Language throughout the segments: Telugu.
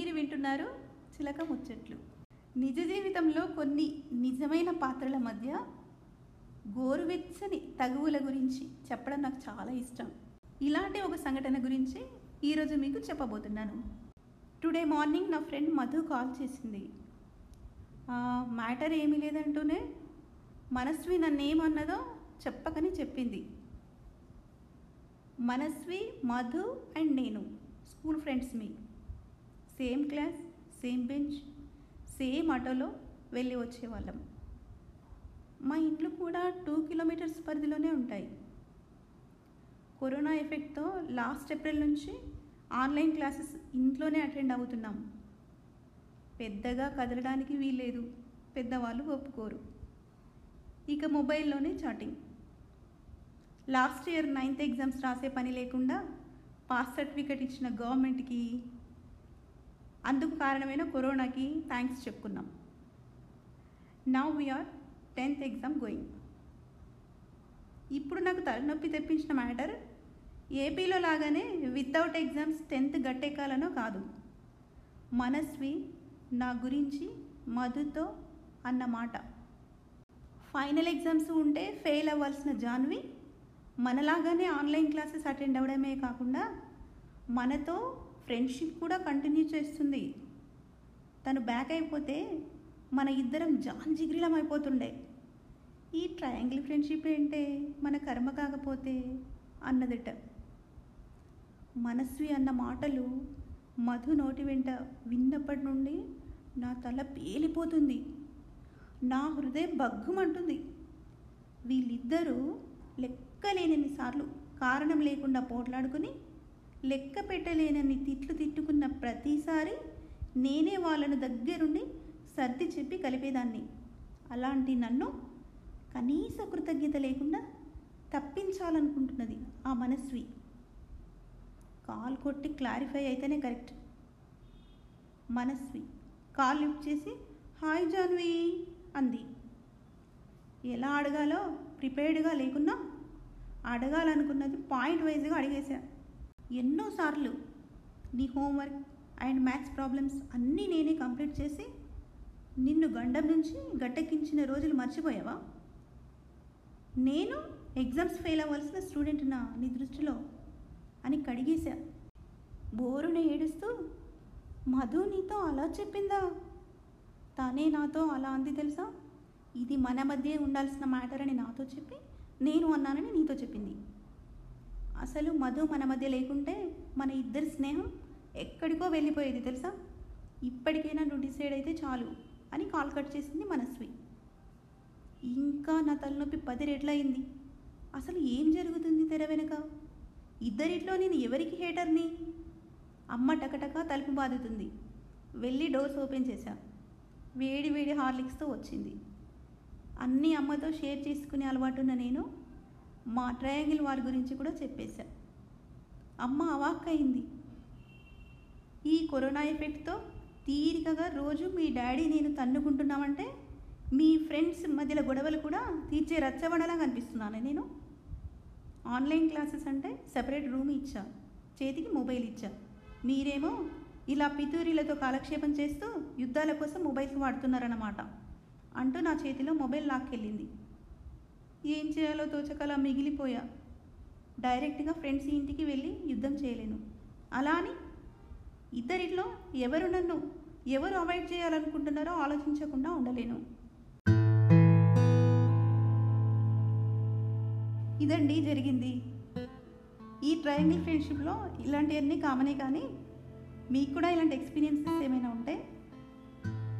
మీరు వింటున్నారు చిలక ముచ్చట్లు. నిజ జీవితంలో కొన్ని నిజమైన పాత్రల మధ్య గోరువెచ్చని తగువుల గురించి చెప్పడం నాకు చాలా ఇష్టం. ఇలాంటి ఒక సంఘటన గురించి ఈరోజు మీకు చెప్పబోతున్నాను. టుడే మార్నింగ్ నా ఫ్రెండ్ మధు కాల్ చేసింది. మ్యాటర్ ఏమీ లేదంటూనే మనస్వి నన్నేమన్నదో చెప్పకని చెప్పింది. మనస్వి మధు అండ్ నేను స్కూల్ ఫ్రెండ్స్ మీ. Same class same bench same ఆటోలో వెళ్ళి వచ్చేవాళ్ళం. మా ఇంట్లో కూడా టూ కిలోమీటర్స్ పరిధిలోనే ఉంటాయి. కరోనా ఎఫెక్ట్తో లాస్ట్ ఏప్రిల్ నుంచి ఆన్లైన్ క్లాసెస్ ఇంట్లోనే అటెండ్ అవుతున్నాం. పెద్దగా కదలడానికి వీలేదు పెద్దవాళ్ళు ఒప్పుకోరు. ఇక మొబైల్లోనే chatting. Last year ninth exams రాసే పని లేకుండా పాస్ సర్టిఫికెట్ ఇచ్చిన గవర్నమెంట్కి అందుకు కారణమైన కరోనాకి థ్యాంక్స్ చెప్పుకున్నాం. Now we are tenth exam going ఇప్పుడు నాకు తలనొప్పి తెప్పించిన మ్యాటర్ ఏపీలో లాగానే వితౌట్ ఎగ్జామ్స్ టెన్త్ గట్టెక్కాలనో కాదు. మనస్వి నా గురించి మధుతో అన్న మాట. ఫైనల్ ఎగ్జామ్స్ ఉంటే ఫెయిల్ అవ్వాల్సిన జాన్వి మనలాగానే ఆన్లైన్ క్లాసెస్ అటెండ్ అవ్వడమే కాకుండా మనతో ఫ్రెండ్షిప్ కూడా కంటిన్యూ చేస్తుంది. తను బ్యాక్ అయిపోతే మన ఇద్దరం జాన్ జిగ్రిలం అయిపోతుండే. ఈ ట్రయాంగిల్ ఫ్రెండ్షిప్ ఏంటే? మన కర్మ కాకపోతే? అన్నదిట. మనస్వి అన్న మాటలు మధు నోటి వెంట విన్నప్పటి నుండి నా తల పేలిపోతుంది. నా హృదయం బగ్గుమంటుంది వీళ్ళిద్దరూ లెక్కలేనన్ని సార్లు కారణం లేకుండా పోట్లాడుకుని లెక్క పెట్టలేనని తిట్లు తిట్టుకున్న ప్రతిసారి నేనే వాళ్ళను దగ్గరుండి సర్ది చెప్పి కలిపేదాన్ని. అలాంటి నన్ను కనీస కృతజ్ఞత లేకుండా తప్పించాలనుకుంటున్నది ఆ మనస్వి. కాల్ కొట్టి క్లారిఫై అయితేనే కరెక్ట్. మనస్వి కాల్ లిఫ్ట్ చేసి హాయ్ జాన్వి అంది. ఎలా అడగాలో ప్రిపేర్డ్గా లేకున్నా అడగాలనుకున్నది పాయింట్ వైజ్గా అడిగేశా. ఎన్నోసార్లు నీ హోంవర్క్ అండ్ మ్యాథ్స్ ప్రాబ్లమ్స్ అన్నీ నేనే కంప్లీట్ చేసి నిన్ను గండం నుంచి గట్టెక్కించిన రోజులు మర్చిపోయావా? నేను ఎగ్జామ్స్ ఫెయిల్ అవ్వాల్సిన స్టూడెంట్ నా నీ దృష్టిలో అని కడిగేశా. బోరుని ఏడుస్తూ మధు నీతో అలా చెప్పిందా? తానే నాతో అలా అంది తెలుసా? ఇది మన మధ్య ఉండాల్సిన మ్యాటర్ అని నాతో చెప్పి నేను అన్నానని నీతో చెప్పింది. అసలు మధు మన మధ్య లేకుంటే మన ఇద్దరి స్నేహం ఎక్కడికో వెళ్ళిపోయేది తెలుసా? ఇప్పటికైనా నువ్వు డిసైడ్ అయితే చాలు అని కాల్ కట్ చేసింది మనస్వి. ఇంకా నా తలనొప్పి పది రెట్లయింది. అసలు ఏం జరుగుతుంది తెర వెనుక? ఇద్దరిట్లో నేను ఎవరికి హేటర్ని? అమ్మ టకటక తలుపు బాదుతుంది. వెళ్ళి డోర్స్ ఓపెన్ చేశా. వేడి వేడి హార్లిక్స్తో వచ్చింది. అన్నీ అమ్మతో షేర్ చేసుకునే అలవాటున్న నేను మా ట్రయాంగిల్ వారి గురించి కూడా చెప్పేశా. అమ్మ అవాక్కయింది. ఈ కరోనా ఎఫెక్ట్తో తీరికగా రోజు మీ డాడీ నేను తన్నుకుంటున్నామంటే మీ ఫ్రెండ్స్ మధ్యలో గొడవలు కూడా తీర్చే రచ్చబడలా కనిపిస్తున్నాను నేను. ఆన్లైన్ క్లాసెస్ అంటే సపరేట్ రూమ్ ఇచ్చా చేతికి మొబైల్ ఇచ్చా. మీరేమో ఇలా పితూరీలతో కాలక్షేపం చేస్తూ యుద్ధాల కోసం మొబైల్స్ వాడుతున్నారన్నమాట అంటూ నా చేతిలో మొబైల్ లాక్కెళ్ళింది ఏం చేయాలో తోచకలా మిగిలిపోయా. డైరెక్ట్గా ఫ్రెండ్స్ ఇంటికి వెళ్ళి యుద్ధం చేయలేను. అలా అని ఇద్దరిలో ఎవరు నన్ను ఎవరు అవాయిడ్ చేయాలనుకుంటున్నారో ఆలోచించకుండా ఉండలేను. ఇదండి జరిగింది. ఈ ట్రయాంగిల్ ఫ్రెండ్షిప్లో ఇలాంటివన్నీ కామనే కానీ మీకు కూడా ఇలాంటి ఎక్స్పీరియన్సెస్ ఏమైనా ఉంటే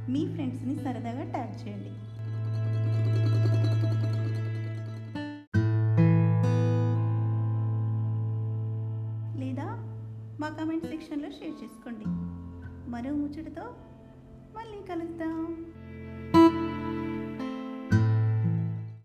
మీ ఫ్రెండ్స్ని సరదాగా ట్యాగ్ చేయండి. మా కామెంట్ సెక్షన్లో షేర్ చేసుకోండి. మరో ముచ్చటతో మళ్ళీ కలుద్దాం.